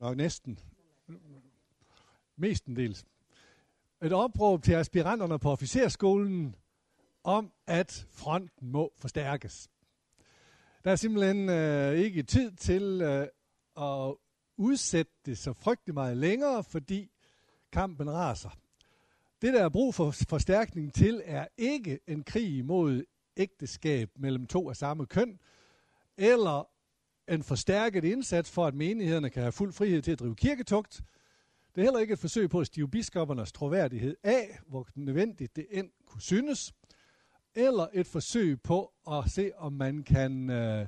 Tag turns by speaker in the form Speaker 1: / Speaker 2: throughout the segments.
Speaker 1: nok næsten, mestendels, et opråb til aspiranterne på officerskolen om, at fronten må forstærkes. Der er simpelthen øh, ikke tid til øh, at udsætte det så frygtelig meget længere, fordi kampen raser. Det, der er brug for forstærkning til, er ikke en krig mod ægteskab mellem to af samme køn, eller en forstærket indsats for, at menighederne kan have fuld frihed til at drive kirketugt. Det er heller ikke et forsøg på at stive biskoppernes troværdighed af, hvor nødvendigt det end kunne synes, eller et forsøg på at se, om man kan øh,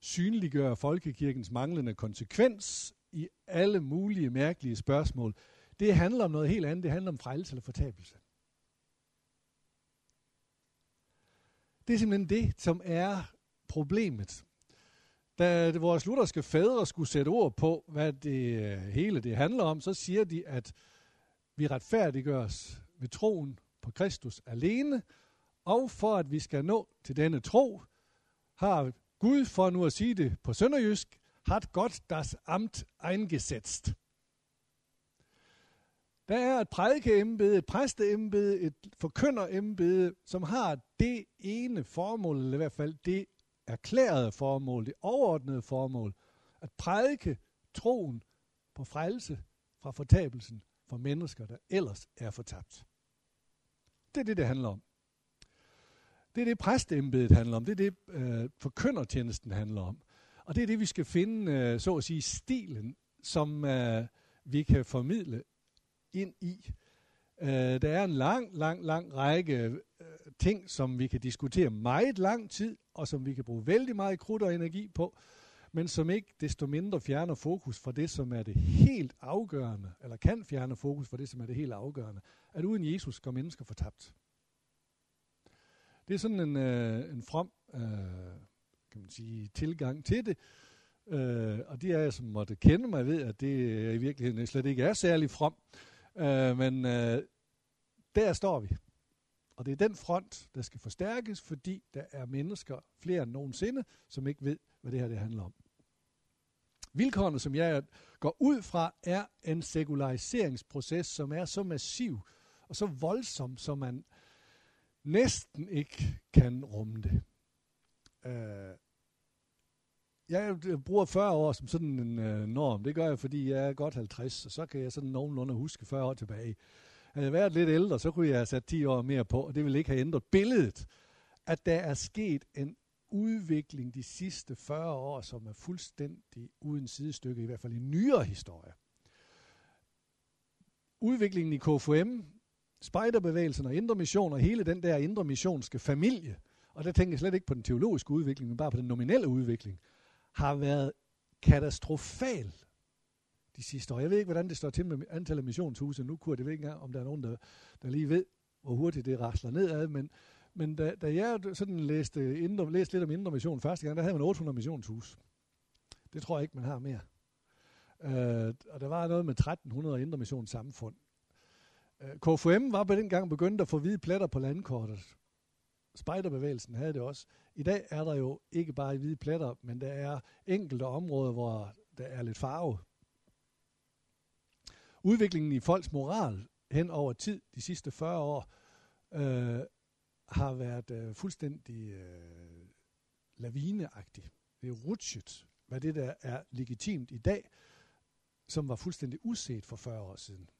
Speaker 1: synliggøre folkekirkens manglende konsekvens i alle mulige mærkelige spørgsmål. Det handler om noget helt andet. Det handler om frelse eller fortabelse. Det er simpelthen det, som er problemet. Da vores lutherske fædre skulle sætte ord på, hvad det øh, hele det handler om, så siger de, at vi retfærdiggøres ved troen på Kristus alene, og for at vi skal nå til denne tro, har Gud, for nu at sige det på sønderjysk, hat Gott das Amt eingesetzt. Der er et prædikeembede, et præsteembede, et forkynderembede, som har det ene formål, eller i hvert fald det erklærede formål, det overordnede formål, at prædike troen på frelse fra fortabelsen for mennesker, der ellers er fortabt. Det er det, det handler om. Det er det, præstembedet handler om. Det er det, øh, forkyndertjenesten handler om. Og det er det, vi skal finde, øh, så at sige, stilen, som øh, vi kan formidle ind i. Øh, der er en lang, lang, lang række øh, ting, som vi kan diskutere meget lang tid, og som vi kan bruge vældig meget krudt og energi på, men som ikke desto mindre fjerner fokus fra det, som er det helt afgørende, eller kan fjerne fokus fra det, som er det helt afgørende, at uden Jesus går mennesker fortabt. Det er sådan en, øh, en from øh, kan man sige, tilgang til det. Øh, og de af jer, som måtte kende mig, ved, at det øh, i virkeligheden slet ikke er særlig from. Øh, men øh, der står vi. Og det er den front, der skal forstærkes, fordi der er mennesker, flere end nogensinde, som ikke ved, hvad det her det handler om. Vilkårene, som jeg går ud fra, er en sekulariseringsproces, som er så massiv og så voldsom, som man næsten ikke kan rumme det. Øh, jeg bruger 40 år som sådan en øh, norm. Det gør jeg, fordi jeg er godt 50, og så kan jeg sådan nogenlunde huske 40 år tilbage. Havde jeg været lidt ældre, så kunne jeg have sat 10 år mere på, og det ville ikke have ændret billedet, at der er sket en udvikling de sidste 40 år, som er fuldstændig uden sidestykke, i hvert fald i nyere historie. Udviklingen i KFM, spejderbevægelsen og indre mission og hele den der indre missionske familie, og der tænker jeg slet ikke på den teologiske udvikling, men bare på den nominelle udvikling, har været katastrofal de sidste år. Jeg ved ikke, hvordan det står til med antallet af missionshuse nu, kunne Jeg det ikke engang, om der er nogen, der, der lige ved, hvor hurtigt det rasler nedad, men, men da, da jeg sådan læste, indre, læste lidt om indre mission første gang, der havde man 800 missionshus. Det tror jeg ikke, man har mere. Uh, og der var noget med 1300 indre missionssamfund. Uh, øh, KFM var på den gang begyndt at få hvide pletter på landkortet. Spejderbevægelsen havde det også. I dag er der jo ikke bare hvide pletter, men der er enkelte områder, hvor der er lidt farve udviklingen i folks moral hen over tid, de sidste 40 år, øh, har været øh, fuldstændig øh, lavineagtig. Det er rutsjet, hvad det der er legitimt i dag, som var fuldstændig uset for 40 år siden.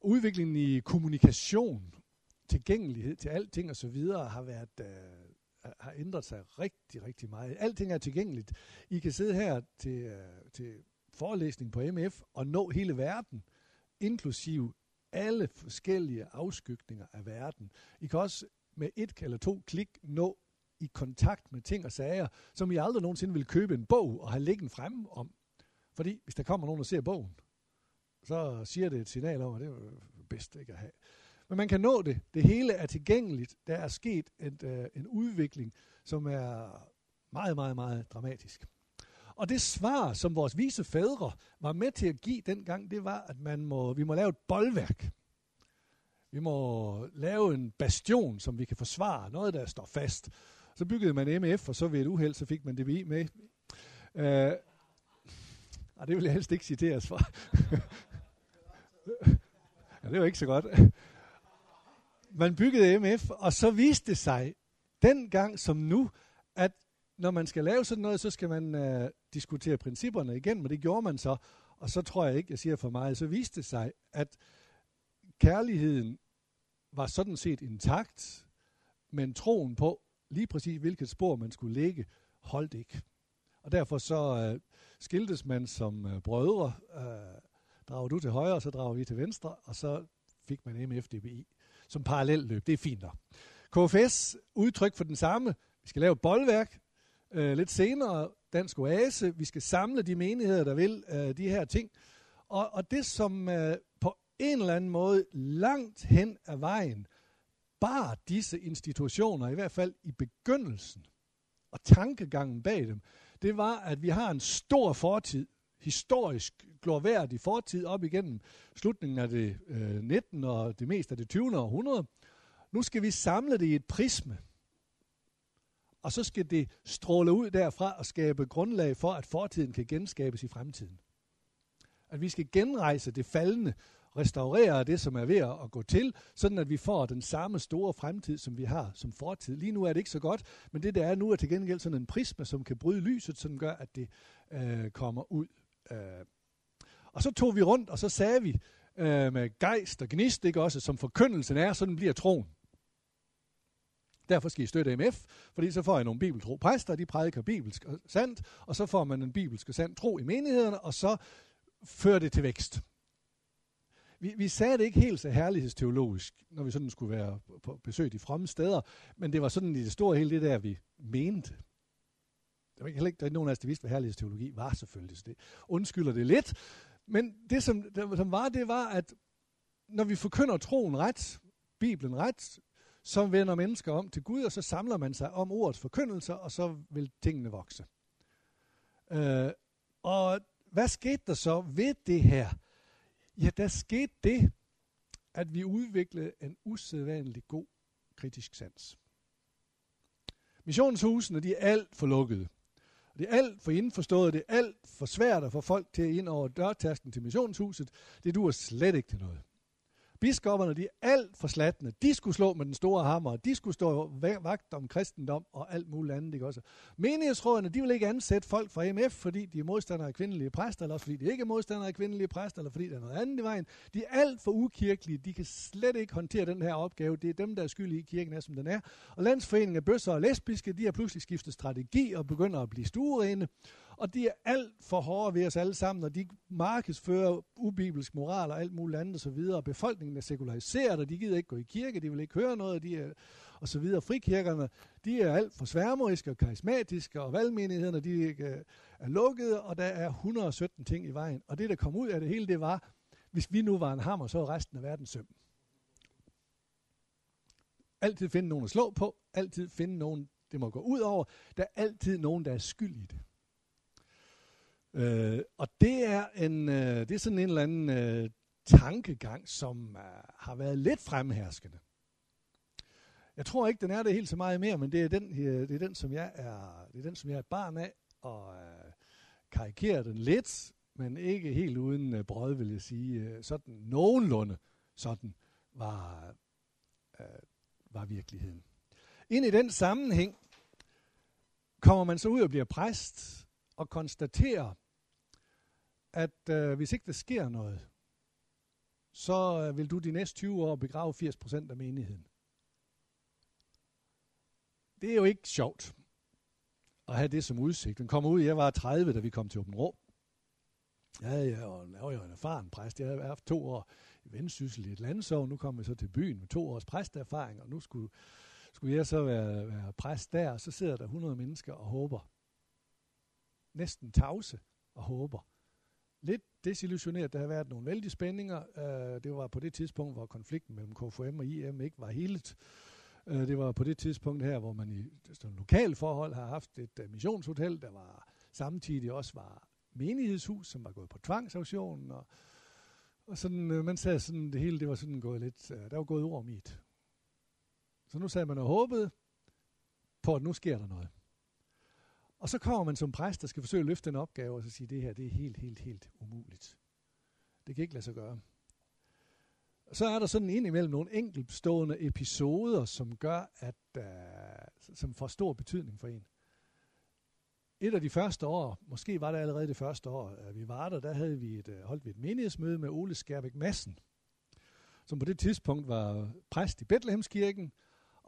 Speaker 1: Udviklingen i kommunikation, tilgængelighed til alting osv. har været øh, har ændret sig rigtig, rigtig meget. Alting er tilgængeligt. I kan sidde her til, øh, til forelæsning på MF og nå hele verden, inklusive alle forskellige afskygninger af verden. I kan også med et eller to klik nå i kontakt med ting og sager, som I aldrig nogensinde vil købe en bog og have liggende fremme om. Fordi hvis der kommer nogen, og ser bogen, så siger det et signal om, at det er bedst ikke at have. Men man kan nå det. Det hele er tilgængeligt. Der er sket en, øh, en udvikling, som er meget, meget, meget dramatisk. Og det svar, som vores vise fædre var med til at give dengang, det var, at man må, vi må lave et boldværk. Vi må lave en bastion, som vi kan forsvare. Noget, der står fast. Så byggede man MF, og så ved et uheld, så fik man DBI med. Øh, Og det vil jeg helst ikke citeres for. ja, det var ikke så godt. Man byggede MF, og så viste det sig, dengang som nu, at når man skal lave sådan noget, så skal man øh, diskutere principperne igen, men det gjorde man så. Og så tror jeg ikke, jeg siger for meget, så viste det sig, at kærligheden var sådan set intakt, men troen på lige præcis, hvilket spor man skulle lægge, holdt ikke. Og derfor så øh, skiltes man som øh, brødre. Øh, drager du til højre, så drager vi til venstre, og så fik man MFDBI som parallelløb. Det er fint nok. KFS, udtryk for den samme. Vi skal lave et boldværk øh, lidt senere, Dansk Oase. Vi skal samle de menigheder, der vil øh, de her ting. Og, og det, som øh, på en eller anden måde langt hen ad vejen bar disse institutioner, i hvert fald i begyndelsen, og tankegangen bag dem, det var, at vi har en stor fortid, historisk glorværdig fortid op igennem slutningen af det øh, 19. og det meste af det 20. århundrede. Nu skal vi samle det i et prisme, og så skal det stråle ud derfra og skabe grundlag for, at fortiden kan genskabes i fremtiden. At vi skal genrejse det faldende, restaurere det, som er ved at gå til, sådan at vi får den samme store fremtid, som vi har som fortid. Lige nu er det ikke så godt, men det der er nu er til gengæld sådan en prisme, som kan bryde lyset, som gør, at det øh, kommer ud. Øh. Og så tog vi rundt, og så sagde vi øh, med gejst og gnist, ikke også, som forkyndelsen er, sådan bliver troen. Derfor skal I støtte MF, fordi så får jeg nogle bibeltro præster, de prædiker bibelsk og sandt, og så får man en bibelsk og sand tro i menighederne, og så fører det til vækst vi, vi sagde det ikke helt så herlighedsteologisk, når vi sådan skulle være på besøg i fromme steder, men det var sådan i det store hele det der, vi mente. Der var heller ikke der er nogen af os, der vidste, hvad herlighedsteologi var selvfølgelig, så det undskylder det lidt. Men det, som, der, som var, det var, at når vi forkynder troen ret, Bibelen ret, så vender mennesker om til Gud, og så samler man sig om ordets forkyndelser, og så vil tingene vokse. Øh, og hvad skete der så ved det her? Ja, der skete det, at vi udviklede en usædvanlig god kritisk sans. Missionshusene, de er alt for lukkede. Det er alt for indforstået, det er alt for svært at få folk til ind over dørtasken til missionshuset. Det duer slet ikke til noget. Biskopperne, de er alt for slatne. De skulle slå med den store hammer. De skulle stå vagt om kristendom og alt muligt andet. Ikke også? Menighedsrådene, de vil ikke ansætte folk fra MF, fordi de er modstandere af kvindelige præster, eller også fordi de ikke er modstandere af kvindelige præster, eller fordi der er noget andet i vejen. De er alt for ukirkelige. De kan slet ikke håndtere den her opgave. Det er dem, der er skyldige i kirken er, som den er. Og landsforeningen af bøsser og lesbiske, de har pludselig skiftet strategi og begynder at blive stuerene og de er alt for hårde ved os alle sammen, og de markedsfører ubibelsk moral og alt muligt andet osv., og befolkningen er sekulariseret, og de gider ikke gå i kirke, de vil ikke høre noget, de er, og så videre. Frikirkerne, de er alt for sværmeriske og karismatiske, og valgmenighederne, de øh, er lukkede, og der er 117 ting i vejen. Og det, der kom ud af det hele, det var, hvis vi nu var en hammer, så var resten af verden søm. Altid finde nogen at slå på, altid finde nogen, det må gå ud over. Der er altid nogen, der er skyld i det. Øh, og det er, en, øh, det er sådan en eller anden øh, tankegang, som øh, har været lidt fremherskende. Jeg tror ikke, den er det helt så meget mere, men det er den, øh, det er den, som jeg er, det er den, som jeg er et barn af, og øh, karikerer den lidt, men ikke helt uden øh, brød, vil jeg sige. Øh, sådan nogenlunde sådan var, øh, var virkeligheden. Ind i den sammenhæng kommer man så ud og bliver præst, og konstaterer, at øh, hvis ikke der sker noget, så øh, vil du de næste 20 år begrave 80% af menigheden. Det er jo ikke sjovt at have det som udsigt. Den kommer ud, jeg var 30, da vi kom til Åben Rå. Ja, jeg var jo en erfaren præst. Jeg har haft to år i vendsyssel i et landsår. Nu kom jeg så til byen med to års præsterfaring, og nu skulle, skulle jeg så være, være præst der. Og så sidder der 100 mennesker og håber. Næsten tavse og håber lidt desillusioneret. Der har været nogle vældige spændinger. Øh, det var på det tidspunkt, hvor konflikten mellem KFM og IM ikke var helt. Øh, det var på det tidspunkt her, hvor man i sådan lokal forhold har haft et uh, missionshotel, der var samtidig også var menighedshus, som var gået på tvangsauktionen. Og, og sådan, man sagde sådan, det hele det var sådan gået lidt, uh, der var gået ord i it. Så nu sagde man og håbede på, at nu sker der noget. Og så kommer man som præst, der skal forsøge at løfte den opgave, og så sige, det her det er helt, helt, helt umuligt. Det kan ikke lade sig gøre. Og så er der sådan indimellem nogle enkeltstående episoder, som gør, at uh, som får stor betydning for en. Et af de første år, måske var det allerede det første år, at vi var der, der havde vi et, uh, holdt vi et menighedsmøde med Ole Skærbæk Madsen, som på det tidspunkt var præst i Bethlehemskirken,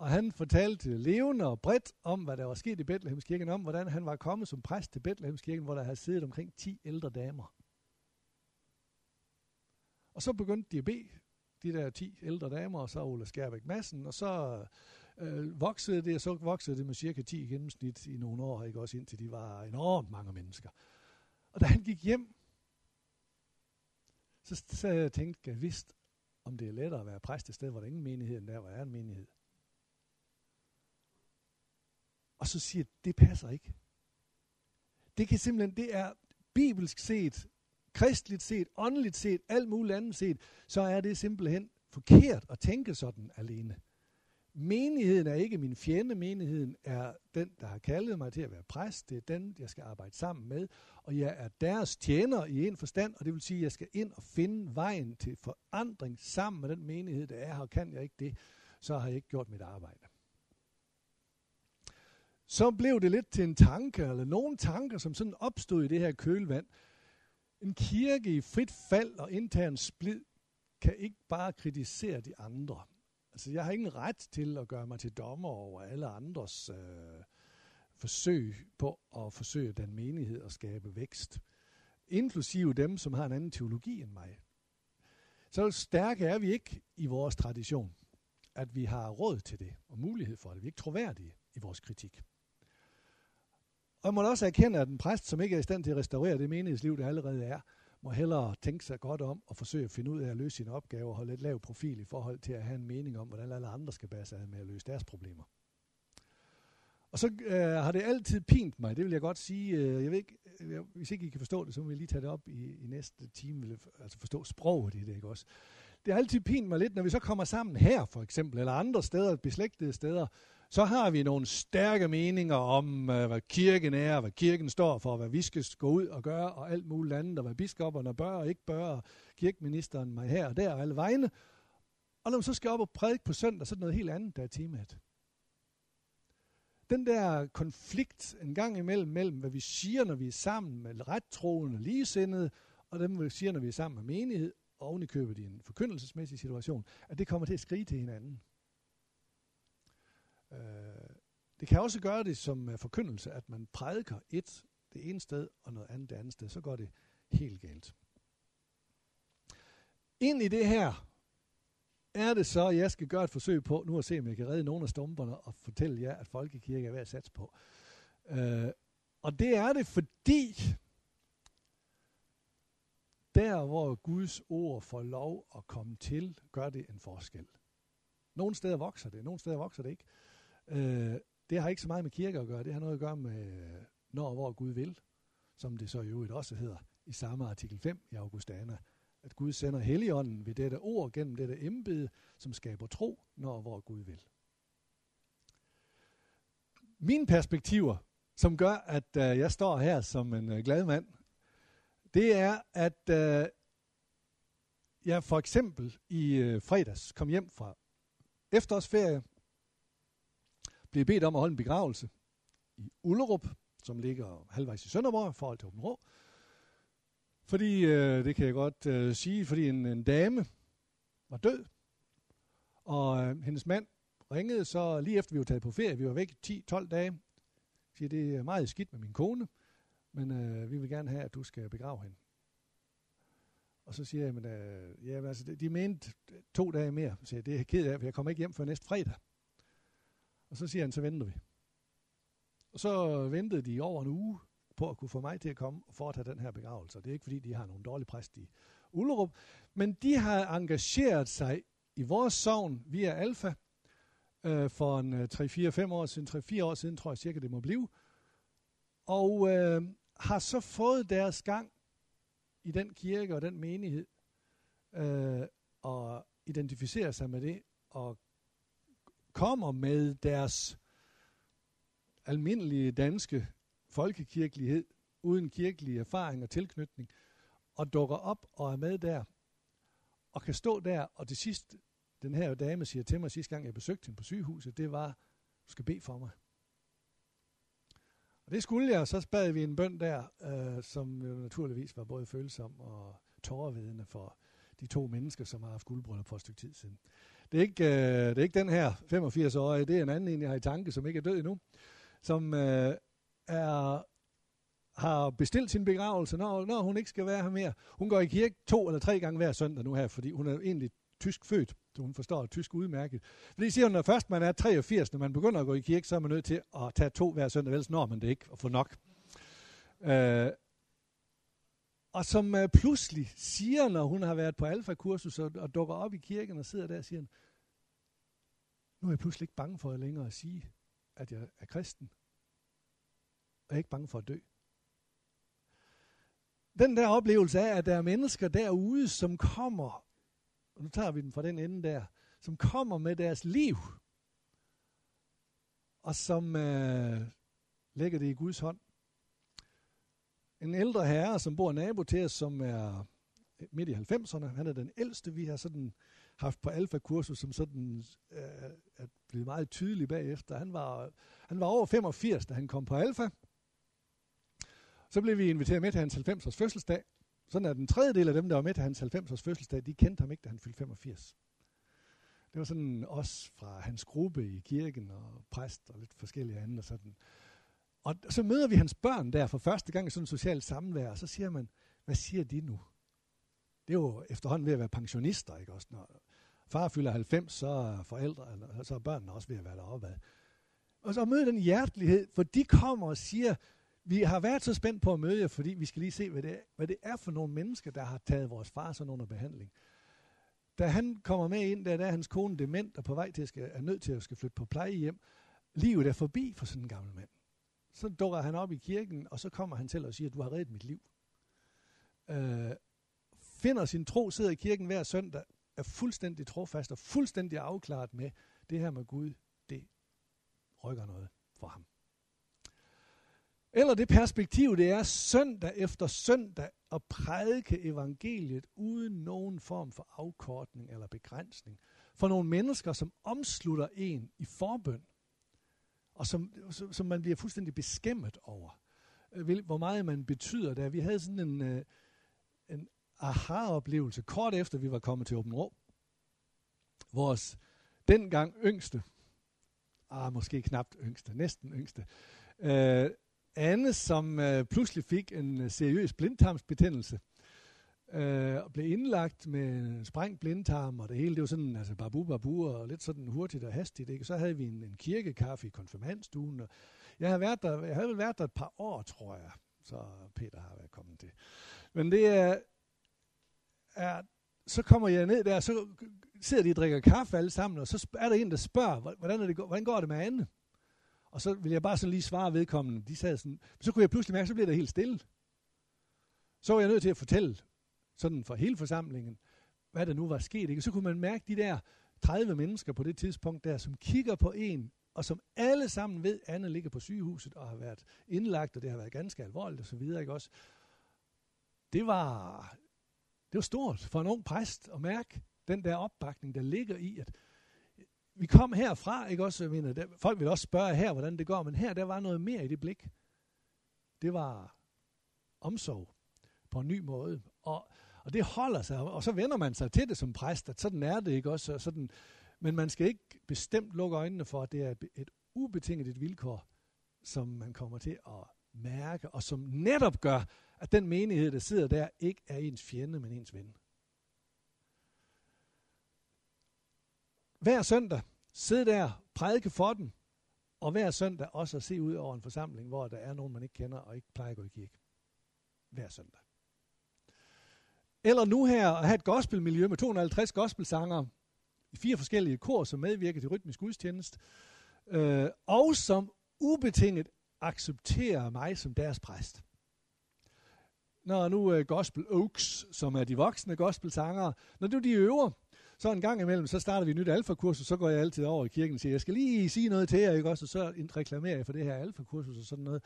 Speaker 1: og han fortalte levende og bredt om, hvad der var sket i Bethlehemskirken, om hvordan han var kommet som præst til Bethlehemskirken, hvor der havde siddet omkring 10 ældre damer. Og så begyndte de at bede de der 10 ældre damer, og så Ola Skærbæk Madsen, og så øh, voksede det, og så voksede det med cirka 10 i gennemsnit i nogle år, ikke også indtil de var enormt mange mennesker. Og da han gik hjem, så, så jeg tænkte jeg vidst, om det er lettere at være præst et sted, hvor der ingen menighed, end der, hvor der er en menighed. Og så siger det passer ikke. Det kan simpelthen, det er bibelsk set, kristligt set, åndeligt set, alt muligt andet set, så er det simpelthen forkert at tænke sådan alene. Menigheden er ikke min fjende, menigheden er den, der har kaldet mig til at være præst, det er den, jeg skal arbejde sammen med, og jeg er deres tjener i en forstand, og det vil sige, at jeg skal ind og finde vejen til forandring sammen med den menighed, der er her, og kan jeg ikke det, så har jeg ikke gjort mit arbejde så blev det lidt til en tanke, eller nogle tanker, som sådan opstod i det her kølvand. En kirke i frit fald og intern splid kan ikke bare kritisere de andre. Altså, jeg har ingen ret til at gøre mig til dommer over alle andres øh, forsøg på at forsøge den menighed og skabe vækst. Inklusive dem, som har en anden teologi end mig. Så stærke er vi ikke i vores tradition, at vi har råd til det og mulighed for det. Vi er ikke troværdige i vores kritik. Og jeg må også erkende, at en præst, som ikke er i stand til at restaurere det menighedsliv, der allerede er, må hellere tænke sig godt om og forsøge at finde ud af at løse sine opgaver og holde et lav profil i forhold til at have en mening om, hvordan alle andre skal bære sig ad med at løse deres problemer. Og så øh, har det altid pint mig, det vil jeg godt sige. Øh, jeg ved ikke, jeg, hvis ikke I kan forstå det, så må vi lige tage det op i, i næste time, altså forstå sproget i det, ikke også? Det har altid pint mig lidt, når vi så kommer sammen her, for eksempel, eller andre steder, beslægtede steder, så har vi nogle stærke meninger om, øh, hvad kirken er, hvad kirken står for, hvad vi skal gå ud og gøre, og alt muligt andet, og hvad biskopperne bør og ikke bør, og kirkeministeren mig her og der og alle vegne. Og når man så skal op og prædike på søndag, så er det noget helt andet, der er temaet. Den der konflikt en gang imellem, mellem hvad vi siger, når vi er sammen med rettroende ligesindede, og dem, vi siger, når vi er sammen med menighed, og købet i en forkyndelsesmæssig situation, at det kommer til at skrige til hinanden. Øh, det kan også gøre det som øh, forkyndelse, at man prædiker et det ene sted, og noget andet det andet sted. Så går det helt galt. Ind i det her er det så, at jeg skal gøre et forsøg på, nu at se, om jeg kan redde nogle af stumperne, og fortælle jer, at folkekirke er værd at satse på. Øh, og det er det, fordi der, hvor Guds ord får lov at komme til, gør det en forskel. Nogle steder vokser det, nogle steder vokser det ikke. Øh, Øh, det har ikke så meget med kirke at gøre. Det har noget at gøre med, når og hvor Gud vil, som det så i øvrigt også hedder i samme artikel 5 i Augustana. At Gud sender Helligånden ved dette ord gennem dette embede, som skaber tro, når og hvor Gud vil. Mine perspektiver, som gør, at øh, jeg står her som en øh, glad mand, det er, at øh, jeg for eksempel i øh, fredags kom hjem fra efterårsferie, blev bedt om at holde en begravelse i Ullerup, som ligger halvvejs i Sønderborg forhold til Åben Rå. Fordi, øh, det kan jeg godt øh, sige, fordi en, en dame var død, og øh, hendes mand ringede så lige efter vi var taget på ferie, vi var væk 10-12 dage, siger, det er meget skidt med min kone, men øh, vi vil gerne have, at du skal begrave hende. Og så siger jeg, men, øh, ja, altså, de mente to dage mere. Så jeg, det er ked af, for jeg kommer ikke hjem før næste fredag. Og så siger han, så venter vi. Og så ventede de over en uge på at kunne få mig til at komme og foretage den her begravelse. Det er ikke fordi, de har nogle dårlige præst i Ullerup, men de har engageret sig i vores sovn via Alfa øh, for en øh, 3-4-5 år siden, 3-4 år siden tror jeg cirka det må blive, og øh, har så fået deres gang i den kirke og den menighed, øh, og identificerer sig med det, og kommer med deres almindelige danske folkekirkelighed, uden kirkelig erfaring og tilknytning, og dukker op og er med der, og kan stå der, og til sidst, den her dame siger til mig sidste gang, jeg besøgte hende på sygehuset, det var, du skal bede for mig. Og det skulle jeg, og så bad vi en bøn der, øh, som jo naturligvis var både følsom og tårervedende for de to mennesker, som har haft guldbryllup for et stykke tid siden. Det er ikke, øh, det er ikke den her 85-årige, det er en anden en, jeg har i tanke, som ikke er død endnu, som øh, er, har bestilt sin begravelse, når, når hun ikke skal være her mere. Hun går i kirke to eller tre gange hver søndag nu her, fordi hun er egentlig tysk født, så hun forstår tysk udmærket. Fordi siger hun, når først man er 83, når man begynder at gå i kirke, så er man nødt til at tage to hver søndag, ellers når man det ikke og få nok. Øh, og som øh, pludselig siger, når hun har været på alfa-kursus og, og dukker op i kirken og sidder der og siger, nu er jeg pludselig ikke bange for at længere at sige, at jeg er kristen. Og jeg er ikke bange for at dø. Den der oplevelse af, at der er mennesker derude, som kommer, og nu tager vi den fra den ende der, som kommer med deres liv, og som øh, lægger det i Guds hånd en ældre herre, som bor nabo til os, som er midt i 90'erne. Han er den ældste, vi har sådan haft på alfa-kursus, som sådan øh, er blevet meget tydelig bagefter. Han var, han var over 85, da han kom på alfa. Så blev vi inviteret med til hans 90-års fødselsdag. Sådan er den tredje del af dem, der var med til hans 90-års fødselsdag, de kendte ham ikke, da han fyldte 85. Det var sådan os fra hans gruppe i kirken og præst og lidt forskellige andre sådan. Og så møder vi hans børn der for første gang i sådan en socialt samvær, og så siger man, hvad siger de nu? Det er jo efterhånden ved at være pensionister, ikke også? Når far fylder 90, så er forældre, eller, så er børnene også ved at være deroppe af. Og så møder den hjertelighed, for de kommer og siger, vi har været så spændt på at møde jer, fordi vi skal lige se, hvad det er, hvad det er for nogle mennesker, der har taget vores far sådan under behandling. Da han kommer med ind, der, der er hans kone dement og på vej til at skal, er nødt til at skal flytte på plejehjem. Livet er forbi for sådan en gammel mand. Så dukker han op i kirken, og så kommer han til og siger, du har reddet mit liv. Øh, finder sin tro, sidder i kirken hver søndag, er fuldstændig trofast og fuldstændig afklaret med, det her med Gud, det rykker noget for ham. Eller det perspektiv, det er søndag efter søndag at prædike evangeliet uden nogen form for afkortning eller begrænsning. For nogle mennesker, som omslutter en i forbøn og som, som man bliver fuldstændig beskæmmet over, øh, hvor meget man betyder der. Vi havde sådan en, øh, en aha-oplevelse kort efter vi var kommet til Åben Rå. Vores dengang yngste, ah, måske knapt yngste, næsten yngste, øh, Anne, som øh, pludselig fik en øh, seriøs blindtarmsbetændelse, øh, og blev indlagt med sprængt blindtarm, og det hele, det var sådan, altså babu babu, og lidt sådan hurtigt og hastigt, ikke? Så havde vi en, en kirkekaffe i konfirmandstuen, og jeg havde, været der, jeg havde vel været der et par år, tror jeg, så Peter har været kommet til. Men det er, er, så kommer jeg ned der, så sidder de og drikker kaffe alle sammen, og så er der en, der spørger, hvordan, er det, hvordan går det med Anne? Og så vil jeg bare sådan lige svare vedkommende. De sad sådan, så kunne jeg pludselig mærke, så bliver det helt stille. Så var jeg nødt til at fortælle, sådan for hele forsamlingen, hvad der nu var sket. Ikke? Så kunne man mærke de der 30 mennesker på det tidspunkt der, som kigger på en, og som alle sammen ved, at Anne ligger på sygehuset og har været indlagt, og det har været ganske alvorligt og så videre, ikke også? Det var, det var stort for en ung præst at mærke den der opbakning, der ligger i, at vi kom herfra, ikke også? Jeg mener, der, folk vil også spørge her, hvordan det går, men her, der var noget mere i det blik. Det var omsorg på en ny måde. Og, og det holder sig, og så vender man sig til det som præst, at sådan er det ikke også. Sådan, men man skal ikke bestemt lukke øjnene for, at det er et, et ubetinget et vilkår, som man kommer til at mærke, og som netop gør, at den menighed, der sidder der, ikke er ens fjende, men ens ven. Hver søndag, sidde der, prædike for den, og hver søndag også at se ud over en forsamling, hvor der er nogen, man ikke kender og ikke plejer at gå i kirke. Hver søndag. Eller nu her at have et gospelmiljø med 250 gospelsanger i fire forskellige kor, som medvirker til rytmisk gudstjeneste, øh, og som ubetinget accepterer mig som deres præst. Når nu øh, Gospel Oaks, som er de voksne gospelsangere, når du de øver, så en gang imellem, så starter vi et nyt alfakursus, så går jeg altid over i kirken og siger, jeg skal lige sige noget til jer, ikke også? Og så reklamerer jeg for det her alfakursus og sådan noget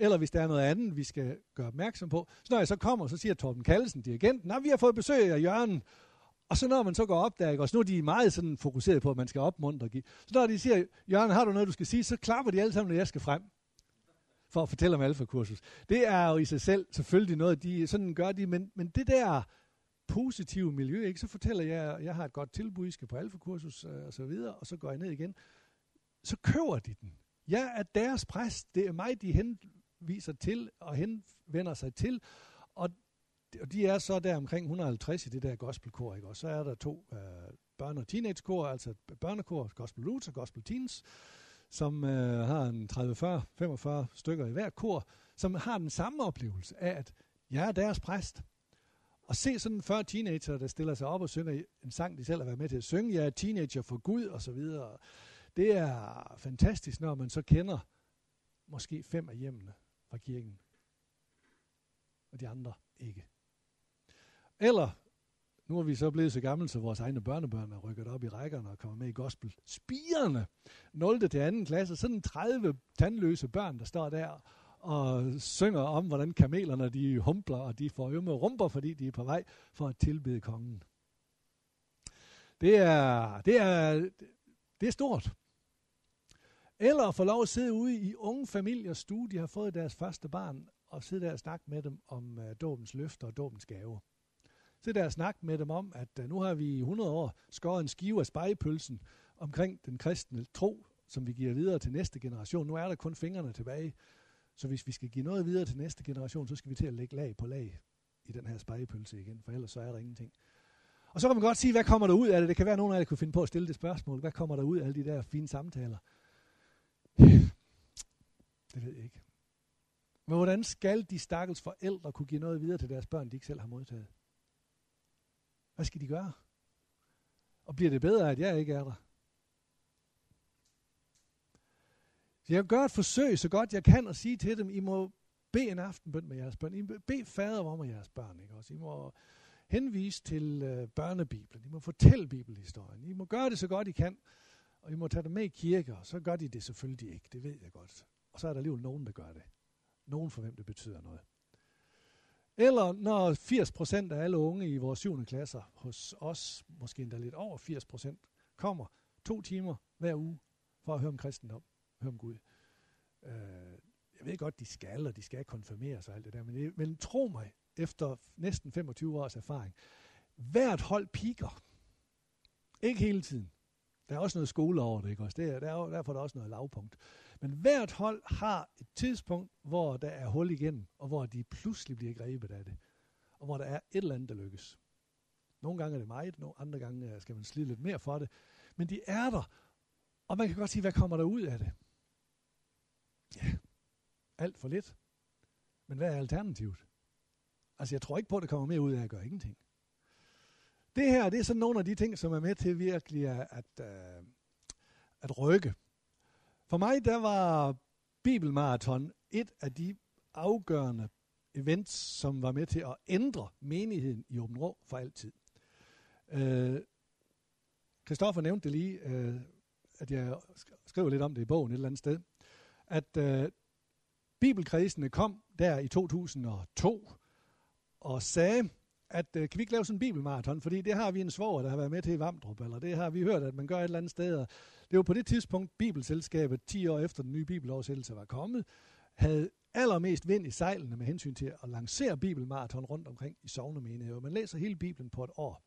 Speaker 1: eller hvis der er noget andet, vi skal gøre opmærksom på. Så når jeg så kommer, så siger Torben Kallesen, dirigenten, nej, vi har fået besøg af Jørgen, og så når man så går op der, ikke? og så nu er de meget sådan fokuseret på, at man skal opmuntre og give. Så når de siger, Jørgen, har du noget, du skal sige, så klapper de alle sammen, når jeg skal frem for at fortælle om alfakursus. Det er jo i sig selv selvfølgelig noget, de sådan gør de, men, men det der positive miljø, ikke? så fortæller jeg, jeg har et godt tilbud, I skal på alfakursus øh, og så videre, og så går jeg ned igen. Så køber de den. Jeg er deres præst. Det er mig, de viser til og henvender sig til. Og og de er så der omkring 150 i det der gospelkor, ikke? Og så er der to øh, børne- og teenagekor, altså børnekor, gospel roots og gospel teens, som øh, har en 30, 40, 45 stykker i hver kor, som har den samme oplevelse af, at jeg er deres præst. Og se sådan 40 teenager, der stiller sig op og synger en sang, de selv har været med til at synge. Jeg er teenager for Gud, og så videre. Det er fantastisk, når man så kender måske fem af hjemmene fra kirken, og de andre ikke. Eller, nu er vi så blevet så gamle, så vores egne børnebørn er rykket op i rækkerne og kommer med i gospel. Spirene, 0. til 2. klasse, sådan 30 tandløse børn, der står der og synger om, hvordan kamelerne de humpler, og de får ømme rumper, fordi de er på vej for at tilbede kongen. Det er, det er, det er stort. Eller at få lov at sidde ude i unge familiers stue, de har fået deres første barn, og sidde der og snakke med dem om uh, dåbens løfter og dåbens gaver. Sidde der og snakke med dem om, at uh, nu har vi i 100 år skåret en skive af spejepølsen omkring den kristne tro, som vi giver videre til næste generation. Nu er der kun fingrene tilbage. Så hvis vi skal give noget videre til næste generation, så skal vi til at lægge lag på lag i den her spejepølse igen, for ellers så er der ingenting. Og så kan man godt sige, hvad kommer der ud af det? Det kan være, at nogen af jer kunne finde på at stille det spørgsmål. Hvad kommer der ud af alle de der fine samtaler? Det ved jeg ikke. Men hvordan skal de stakkels forældre kunne give noget videre til deres børn, de ikke selv har modtaget? Hvad skal de gøre? Og bliver det bedre, at jeg ikke er der? Så jeg gør et forsøg så godt jeg kan at sige til dem, I må bede en aftenbøn med jeres børn. I må bede fader om jeres børn. Ikke? Også I må henvise til øh, børnebibelen. I må fortælle bibelhistorien. I må gøre det så godt I kan. Og I må tage dem med i kirke, og så gør de det selvfølgelig ikke. Det ved jeg godt. Og så er der alligevel nogen, der gør det. Nogen for hvem det betyder noget. Eller når 80% af alle unge i vores 7. klasser hos os, måske endda lidt over 80%, kommer to timer hver uge for at høre om kristendom, høre om Gud. Øh, jeg ved godt, de skal, og de skal konfirmeres og alt det der, men, men tro mig, efter næsten 25 års erfaring, hvert hold piker. Ikke hele tiden. Der er også noget skole over det, ikke også? Det er, der er, derfor er der også noget lavpunkt. Men hvert hold har et tidspunkt, hvor der er hul igen, og hvor de pludselig bliver grebet af det. Og hvor der er et eller andet, der lykkes. Nogle gange er det meget, nogle andre gange øh, skal man slide lidt mere for det. Men de er der, og man kan godt sige, hvad kommer der ud af det? Ja, alt for lidt. Men hvad er alternativet? Altså, jeg tror ikke på, at det kommer mere ud af at gøre ingenting. Det her, det er sådan nogle af de ting, som er med til virkelig at, at, øh, at rykke. For mig, der var Bibelmarathon et af de afgørende events, som var med til at ændre menigheden i Åben Rå for altid. Øh, nævnte det lige, øh, at jeg skriver lidt om det i bogen et eller andet sted, at øh, bibelkredsene kom der i 2002 og sagde, at øh, kan vi ikke lave sådan en bibelmarathon, fordi det har vi en svoger, der har været med til i Vamdrup, eller det har vi hørt, at man gør et eller andet sted. Og det var på det tidspunkt, Bibelselskabet, 10 år efter den nye bibeloversættelse var kommet, havde allermest vind i sejlene med hensyn til at lancere bibelmarathon rundt omkring i sovnemenigheder. Man læser hele Bibelen på et år.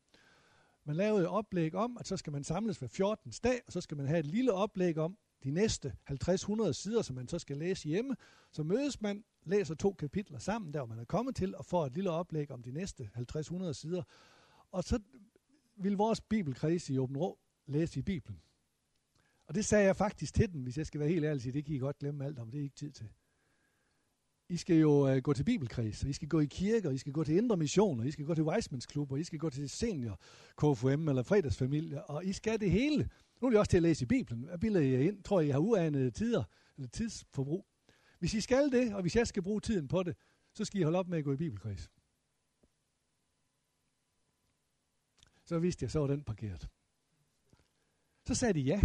Speaker 1: Man lavede et oplæg om, at så skal man samles hver 14. dag, og så skal man have et lille oplæg om de næste 50-100 sider, som man så skal læse hjemme. Så mødes man, læser to kapitler sammen, der hvor man er kommet til, og får et lille oplæg om de næste 50-100 sider. Og så vil vores bibelkreds i Åben Rå læse i Bibelen. Og det sagde jeg faktisk til dem, hvis jeg skal være helt ærlig, det kan I godt glemme alt om, det er ikke tid til. I skal jo øh, gå til bibelkreds, og I skal gå i kirke, og I skal gå til indre missioner, I skal gå til Weismans klub, og I skal gå til senior KFM eller fredagsfamilie, og I skal det hele. Nu er det også til at læse i Bibelen. Hvad bilder I ind? Tror I, I har uanede tider, eller tidsforbrug? Hvis I skal det, og hvis jeg skal bruge tiden på det, så skal I holde op med at gå i bibelkreds. Så vidste jeg, så var den parkeret. Så sagde de ja.